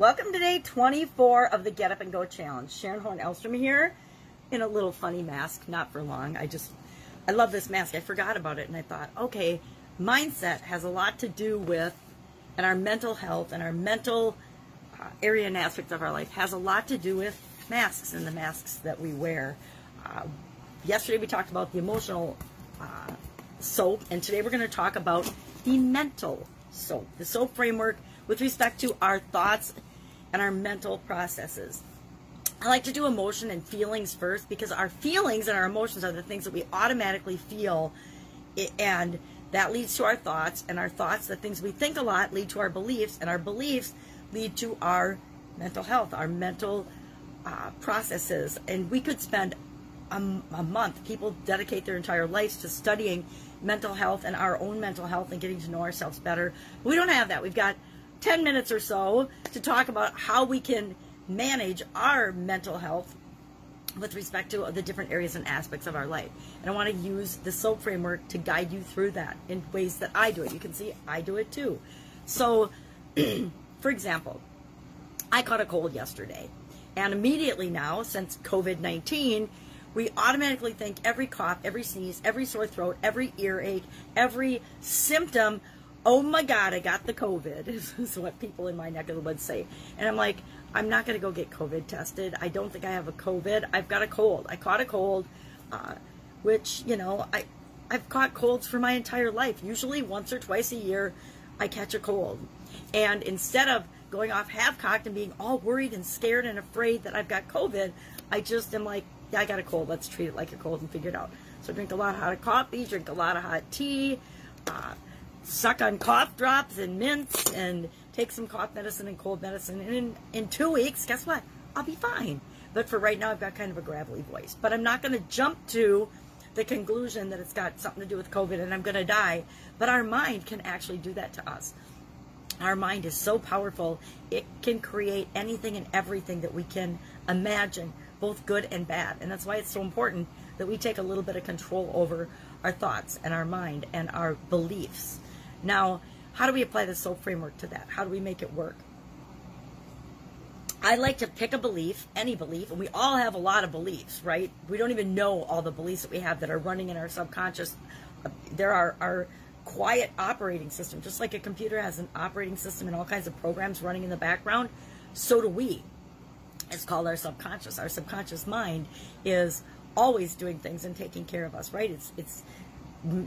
Welcome to day 24 of the Get Up and Go Challenge. Sharon Horn Elstrom here in a little funny mask, not for long. I just, I love this mask. I forgot about it and I thought, okay, mindset has a lot to do with, and our mental health and our mental uh, area and aspects of our life has a lot to do with masks and the masks that we wear. Uh, yesterday we talked about the emotional uh, soap, and today we're going to talk about the mental soap, the soap framework with respect to our thoughts and our mental processes. I like to do emotion and feelings first because our feelings and our emotions are the things that we automatically feel, and that leads to our thoughts, and our thoughts, the things we think a lot, lead to our beliefs, and our beliefs lead to our mental health, our mental uh, processes. And we could spend a, a month, people dedicate their entire lives to studying mental health and our own mental health and getting to know ourselves better. We don't have that. We've got 10 minutes or so to talk about how we can manage our mental health with respect to the different areas and aspects of our life. And I want to use the SOAP framework to guide you through that in ways that I do it. You can see I do it too. So, for example, I caught a cold yesterday. And immediately now, since COVID 19, we automatically think every cough, every sneeze, every sore throat, every earache, every symptom oh my God, I got the COVID, is what people in my neck of the woods say. And I'm like, I'm not going to go get COVID tested. I don't think I have a COVID. I've got a cold. I caught a cold, uh, which, you know, I, I've caught colds for my entire life. Usually once or twice a year, I catch a cold. And instead of going off half-cocked and being all worried and scared and afraid that I've got COVID, I just am like, yeah, I got a cold. Let's treat it like a cold and figure it out. So drink a lot of hot coffee, drink a lot of hot tea, uh, suck on cough drops and mints and take some cough medicine and cold medicine. And in, in two weeks, guess what? I'll be fine. But for right now, I've got kind of a gravelly voice. But I'm not going to jump to the conclusion that it's got something to do with COVID and I'm going to die. But our mind can actually do that to us. Our mind is so powerful, it can create anything and everything that we can imagine, both good and bad. And that's why it's so important that we take a little bit of control over our thoughts and our mind and our beliefs. Now, how do we apply the soul framework to that? How do we make it work? I like to pick a belief, any belief, and we all have a lot of beliefs, right? We don't even know all the beliefs that we have that are running in our subconscious. There are our quiet operating system, just like a computer has an operating system and all kinds of programs running in the background, so do we. It's called our subconscious. Our subconscious mind is always doing things and taking care of us, right? It's it's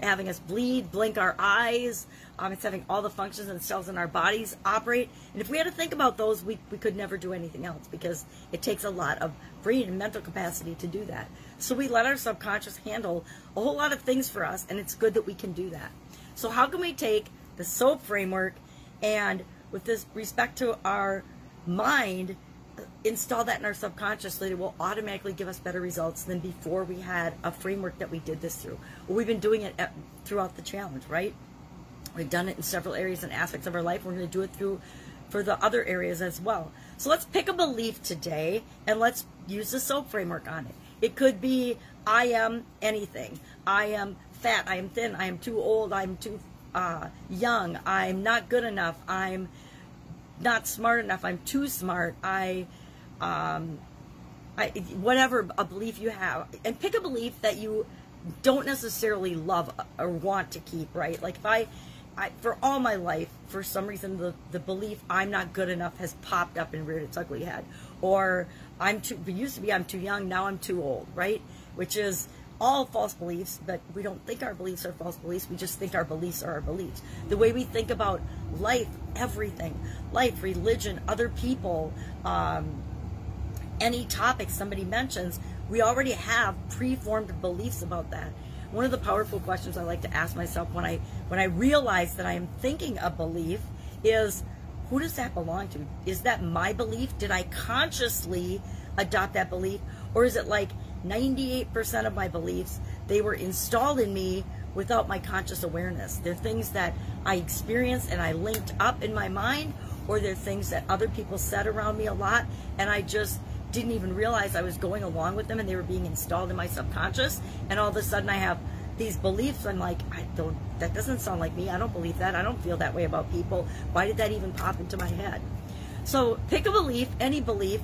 having us bleed, blink our eyes. Um, it's having all the functions and cells in our bodies operate. And if we had to think about those, we, we could never do anything else because it takes a lot of brain and mental capacity to do that. So we let our subconscious handle a whole lot of things for us, and it's good that we can do that. So how can we take the SOAP framework and with this respect to our mind install that in our subconscious that it will automatically give us better results than before we had a framework that we did this through. Well, we've been doing it at, throughout the challenge, right? We've done it in several areas and aspects of our life. We're going to do it through for the other areas as well. So let's pick a belief today and let's use the SOAP framework on it. It could be I am anything. I am fat. I am thin. I am too old. I'm too uh, young. I'm not good enough. I'm not smart enough. I'm too smart. I, um, I, whatever a belief you have, and pick a belief that you don't necessarily love or want to keep. Right? Like if I, I for all my life, for some reason, the the belief I'm not good enough has popped up and reared its ugly head, or I'm too. It used to be I'm too young. Now I'm too old. Right? Which is all false beliefs, but we don't think our beliefs are false beliefs. We just think our beliefs are our beliefs. The way we think about life, everything, life, religion, other people, um, any topic somebody mentions, we already have preformed beliefs about that. One of the powerful questions I like to ask myself when I when I realize that I am thinking a belief is who does that belong to? Is that my belief? Did I consciously adopt that belief? Or is it like 98% of my beliefs, they were installed in me without my conscious awareness. They're things that I experienced and I linked up in my mind, or they're things that other people said around me a lot, and I just didn't even realize I was going along with them and they were being installed in my subconscious. And all of a sudden I have these beliefs. I'm like, I don't, that doesn't sound like me. I don't believe that. I don't feel that way about people. Why did that even pop into my head? So pick a belief, any belief.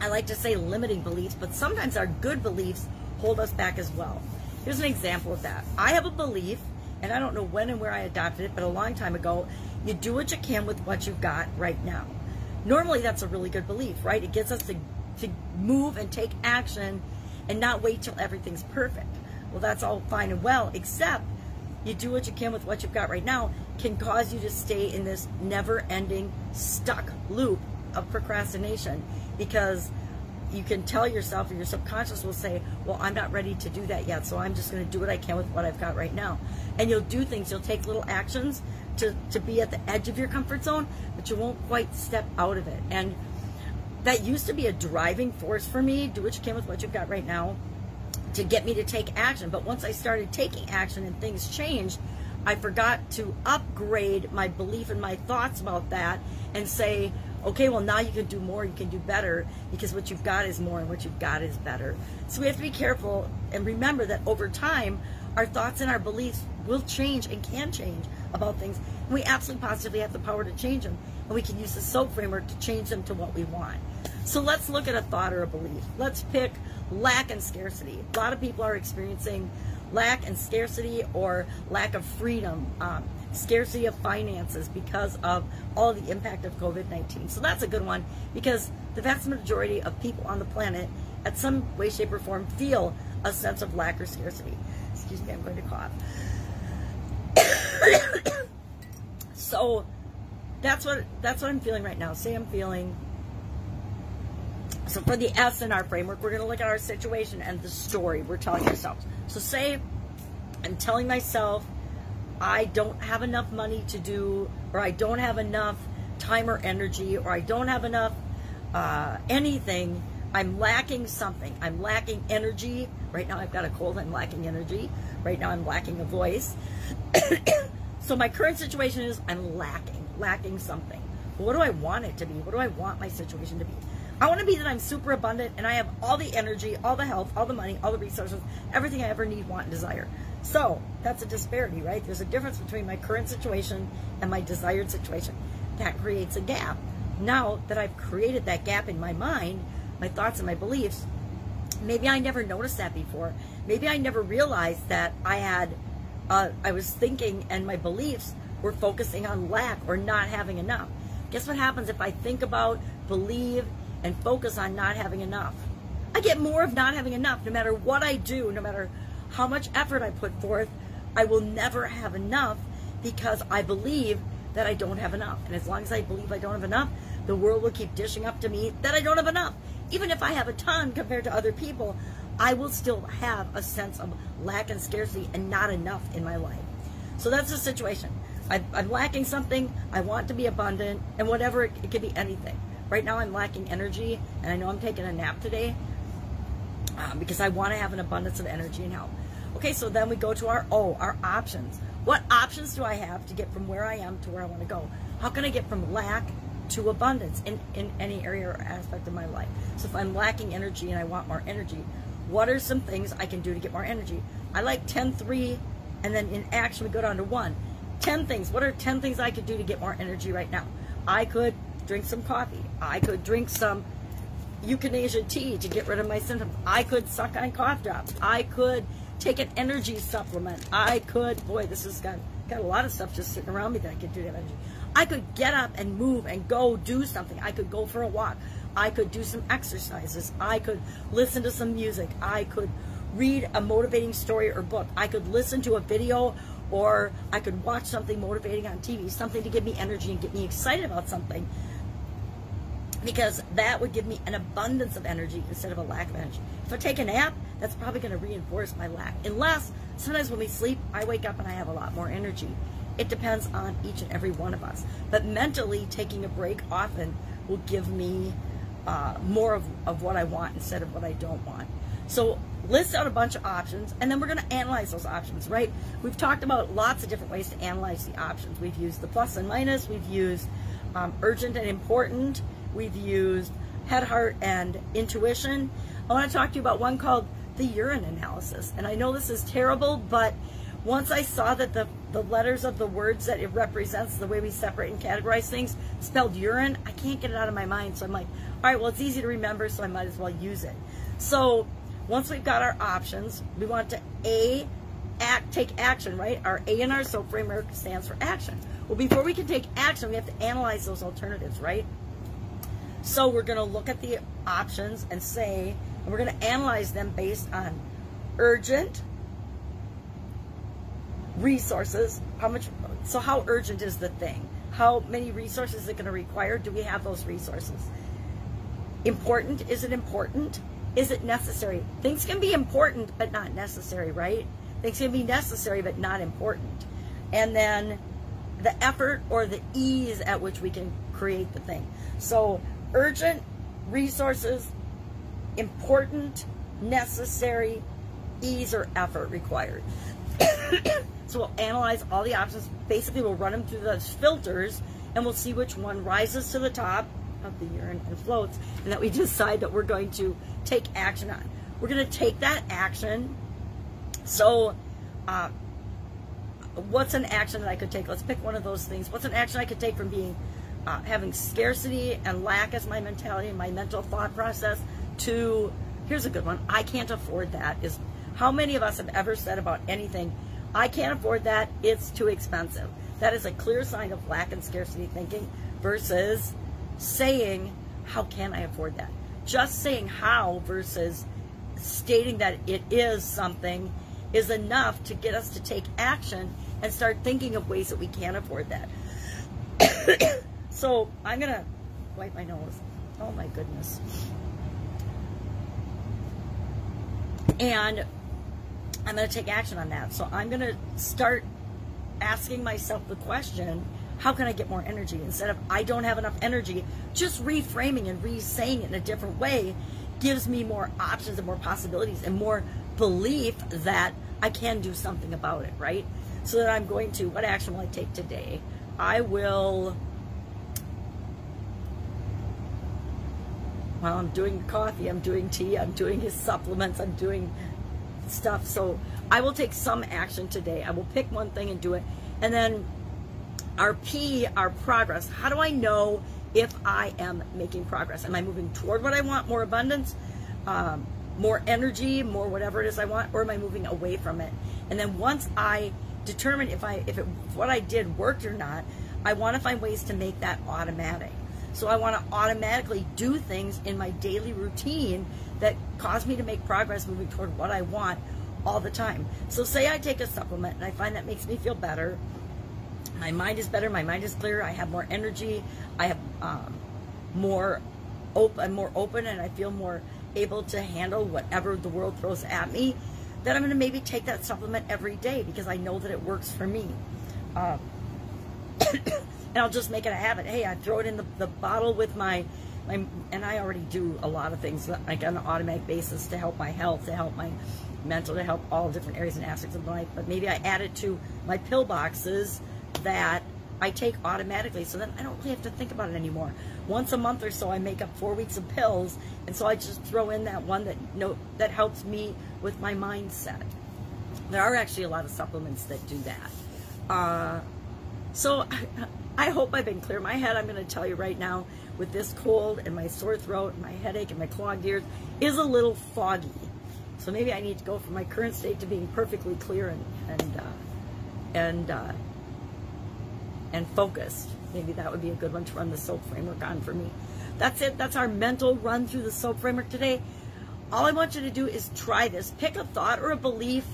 I like to say limiting beliefs, but sometimes our good beliefs hold us back as well. Here's an example of that. I have a belief, and I don't know when and where I adopted it, but a long time ago, you do what you can with what you've got right now. Normally, that's a really good belief, right? It gets us to, to move and take action and not wait till everything's perfect. Well, that's all fine and well, except you do what you can with what you've got right now can cause you to stay in this never ending stuck loop of procrastination because you can tell yourself or your subconscious will say, well, I'm not ready to do that yet, so I'm just going to do what I can with what I've got right now. And you'll do things, you'll take little actions to, to be at the edge of your comfort zone, but you won't quite step out of it. And that used to be a driving force for me, do what you can with what you've got right now, to get me to take action. But once I started taking action and things changed, I forgot to upgrade my belief and my thoughts about that and say, okay, well, now you can do more, you can do better because what you've got is more and what you've got is better. So we have to be careful and remember that over time, our thoughts and our beliefs will change and can change about things. We absolutely positively have the power to change them. And we can use the SOAP framework to change them to what we want. So let's look at a thought or a belief. Let's pick lack and scarcity. A lot of people are experiencing lack and scarcity or lack of freedom, um, scarcity of finances because of all the impact of COVID-19. So that's a good one because the vast majority of people on the planet at some way, shape, or form feel a sense of lack or scarcity. Excuse me, I'm going to cough. so that's what that's what I'm feeling right now. Say I'm feeling so for the S in our framework, we're going to look at our situation and the story we're telling ourselves. So say I'm telling myself I don't have enough money to do, or I don't have enough time or energy, or I don't have enough uh, anything. I'm lacking something. I'm lacking energy. Right now I've got a cold. I'm lacking energy. Right now I'm lacking a voice. so my current situation is I'm lacking, lacking something. But What do I want it to be? What do I want my situation to be? I want to be that I'm super abundant and I have all the energy, all the health, all the money, all the resources, everything I ever need, want, and desire. So that's a disparity, right? There's a difference between my current situation and my desired situation. That creates a gap. Now that I've created that gap in my mind, my thoughts and my beliefs, maybe I never noticed that before. Maybe I never realized that I had, uh, I was thinking and my beliefs were focusing on lack or not having enough. Guess what happens if I think about, believe, and focus on not having enough. I get more of not having enough no matter what I do, no matter how much effort I put forth. I will never have enough because I believe that I don't have enough. And as long as I believe I don't have enough, the world will keep dishing up to me that I don't have enough. Even if I have a ton compared to other people, I will still have a sense of lack and scarcity and not enough in my life. So that's the situation. I, am lacking something. I want to be abundant, and whatever it, it could be anything. Right now I'm lacking energy, and I know I'm taking a nap today um, because I want to have an abundance of energy and health. Okay, so then we go to our O, our options. What options do I have to get from where I am to where I want to go? How can I get from lack to abundance in, in any area or aspect of my life? So if I'm lacking energy and I want more energy, what are some things I can do to get more energy? I like 10 3, and then in action we go down to 1. 10 things. What are 10 things I could do to get more energy right now? I could drink some coffee. I could drink some echinacea tea to get rid of my symptoms. I could suck on cough drops. I could take an energy supplement. I could, boy, this has got, got a lot of stuff just sitting around me that I could do to energy. I could get up and move and go do something. I could go for a walk. I could do some exercises. I could listen to some music. I could read a motivating story or book. I could listen to a video or I could watch something motivating on TV, something to give me energy and get me excited about something because that would give me an abundance of energy instead of a lack of energy. If I take a nap, that's probably going to reinforce my lack. Unless sometimes when we sleep, I wake up and I have a lot more energy. It depends on each and every one of us. But mentally, taking a break often will give me uh, more of, of what I want instead of what I don't want. So list out a bunch of options, and then we're going to analyze those options, right? We've talked about lots of different ways to analyze the options. We've used the plus and minus. We've used um, urgent and important We've used head, heart, and intuition. I want to talk to you about one called the urine analysis. And I know this is terrible, but Once I saw that the, the letters of the words that it represents, the way we separate and categorize things, spelled urine, I can't get it out of my mind. So I'm like, all right, well, it's easy to remember, so I might as well use it. So once we've got our options, we want to A, act, take action, right? Our A in our SOAP framework stands for action. Well, before we can take action, we have to analyze those alternatives, right? So we're going to look at the options and say, and we're going to analyze them based on urgent resources. How much? So how urgent is the thing? How many resources is it going to require? Do we have those resources? Important? Is it important? Is it necessary? Things can be important but not necessary, right? Things can be necessary but not important. And then the effort or the ease at which we can create the thing. So urgent resources, important, necessary, ease or effort required. so we'll analyze all the options. Basically, we'll run them through those filters and we'll see which one rises to the top of the urine and floats and that we decide that we're going to take action on. We're going to take that action. So, uh, what's an action that I could take? Let's pick one of those things. What's an action I could take from being uh, having scarcity and lack as my mentality and my mental thought process to here's a good one. I can't afford that. Is how many of us have ever said about anything? I can't afford that. It's too expensive. That is a clear sign of lack and scarcity thinking versus saying, How can I afford that? Just saying how versus stating that it is something is enough to get us to take action and start thinking of ways that we can afford that. so I'm going to wipe my nose. Oh my goodness. And I'm going to take action on that. So I'm going to start asking myself the question how can I get more energy? Instead of I don't have enough energy, just reframing and re saying it in a different way gives me more options and more possibilities and more belief that I can do something about it, right? So that I'm going to, what action will I take today? I will, well, I'm doing coffee, I'm doing tea, I'm doing his supplements, I'm doing stuff. So I will take some action today. I will pick one thing and do it. And then our P, our progress. How do I know if I am making progress? Am I moving toward what I want, more abundance, um, more energy, more whatever it is I want, or am I moving away from it? And then once I determine if I if it what I did worked or not, I want to find ways to make that automatic. So I want to automatically do things in my daily routine that cause me to make progress moving toward what I want all the time. So say I take a supplement and I find that makes me feel better. My mind is better. My mind is clearer. I have more energy. I have um, more open. I'm more open, and I feel more able to handle whatever the world throws at me. Then I'm going to maybe take that supplement every day because I know that it works for me. Um, and I'll just make it a habit. Hey, I throw it in the, the bottle with my my, and I already do a lot of things like on an automatic basis to help my health, to help my mental, to help all different areas and aspects of life. But maybe I add it to my pill boxes that I take automatically, so then I don't really have to think about it anymore. Once a month or so, I make up four weeks of pills, and so I just throw in that one that no that helps me with my mindset. There are actually a lot of supplements that do that. Uh, so I, hope I've been clear. My head, I'm going to tell you right now, with this cold and my sore throat and my headache and my clogged ears, is a little foggy. So maybe I need to go from my current state to being perfectly clear and and uh, and uh, and focused. Maybe that would be a good one to run the SOAP framework on for me. That's it. That's our mental run through the SOAP framework today. All I want you to do is try this. Pick a thought or a belief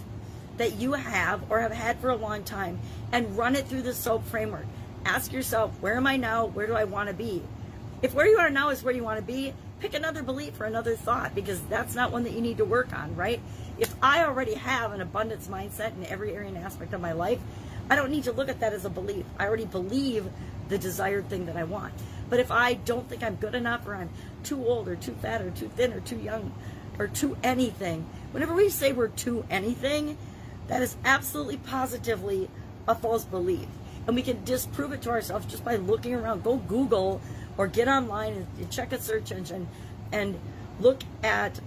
that you have or have had for a long time and run it through the SOAP framework. Ask yourself, where am I now? Where do I want to be? If where you are now is where you want to be, pick another belief or another thought because that's not one that you need to work on, right? If I already have an abundance mindset in every area and aspect of my life, I don't need to look at that as a belief. I already believe the desired thing that I want. But if I don't think I'm good enough or I'm too old or too fat or too thin or too young or too anything, whenever we say we're too anything, that is absolutely positively a false belief. And we can disprove it to ourselves just by looking around. Go Google or get online and check a search engine and look at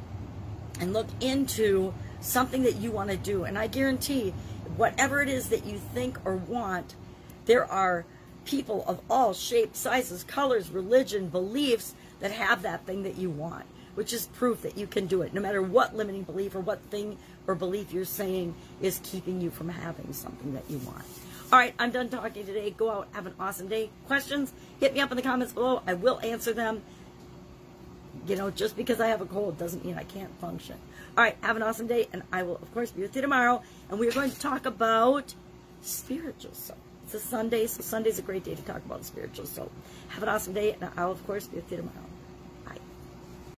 and look into something that you want to do. And I guarantee whatever it is that you think or want, there are people of all shapes, sizes, colors, religion, beliefs that have that thing that you want, which is proof that you can do it, no matter what limiting belief or what thing or belief you're saying is keeping you from having something that you want. All right, I'm done talking today. Go out, have an awesome day. Questions? Hit me up in the comments below. I will answer them. You know, just because I have a cold doesn't mean I can't function. All right, have an awesome day, and I will, of course, be with you tomorrow. And we're going to talk about spiritual soul. It's a Sunday, so Sunday's a great day to talk about spiritual soul. Have an awesome day, and I'll, of course, be with you tomorrow.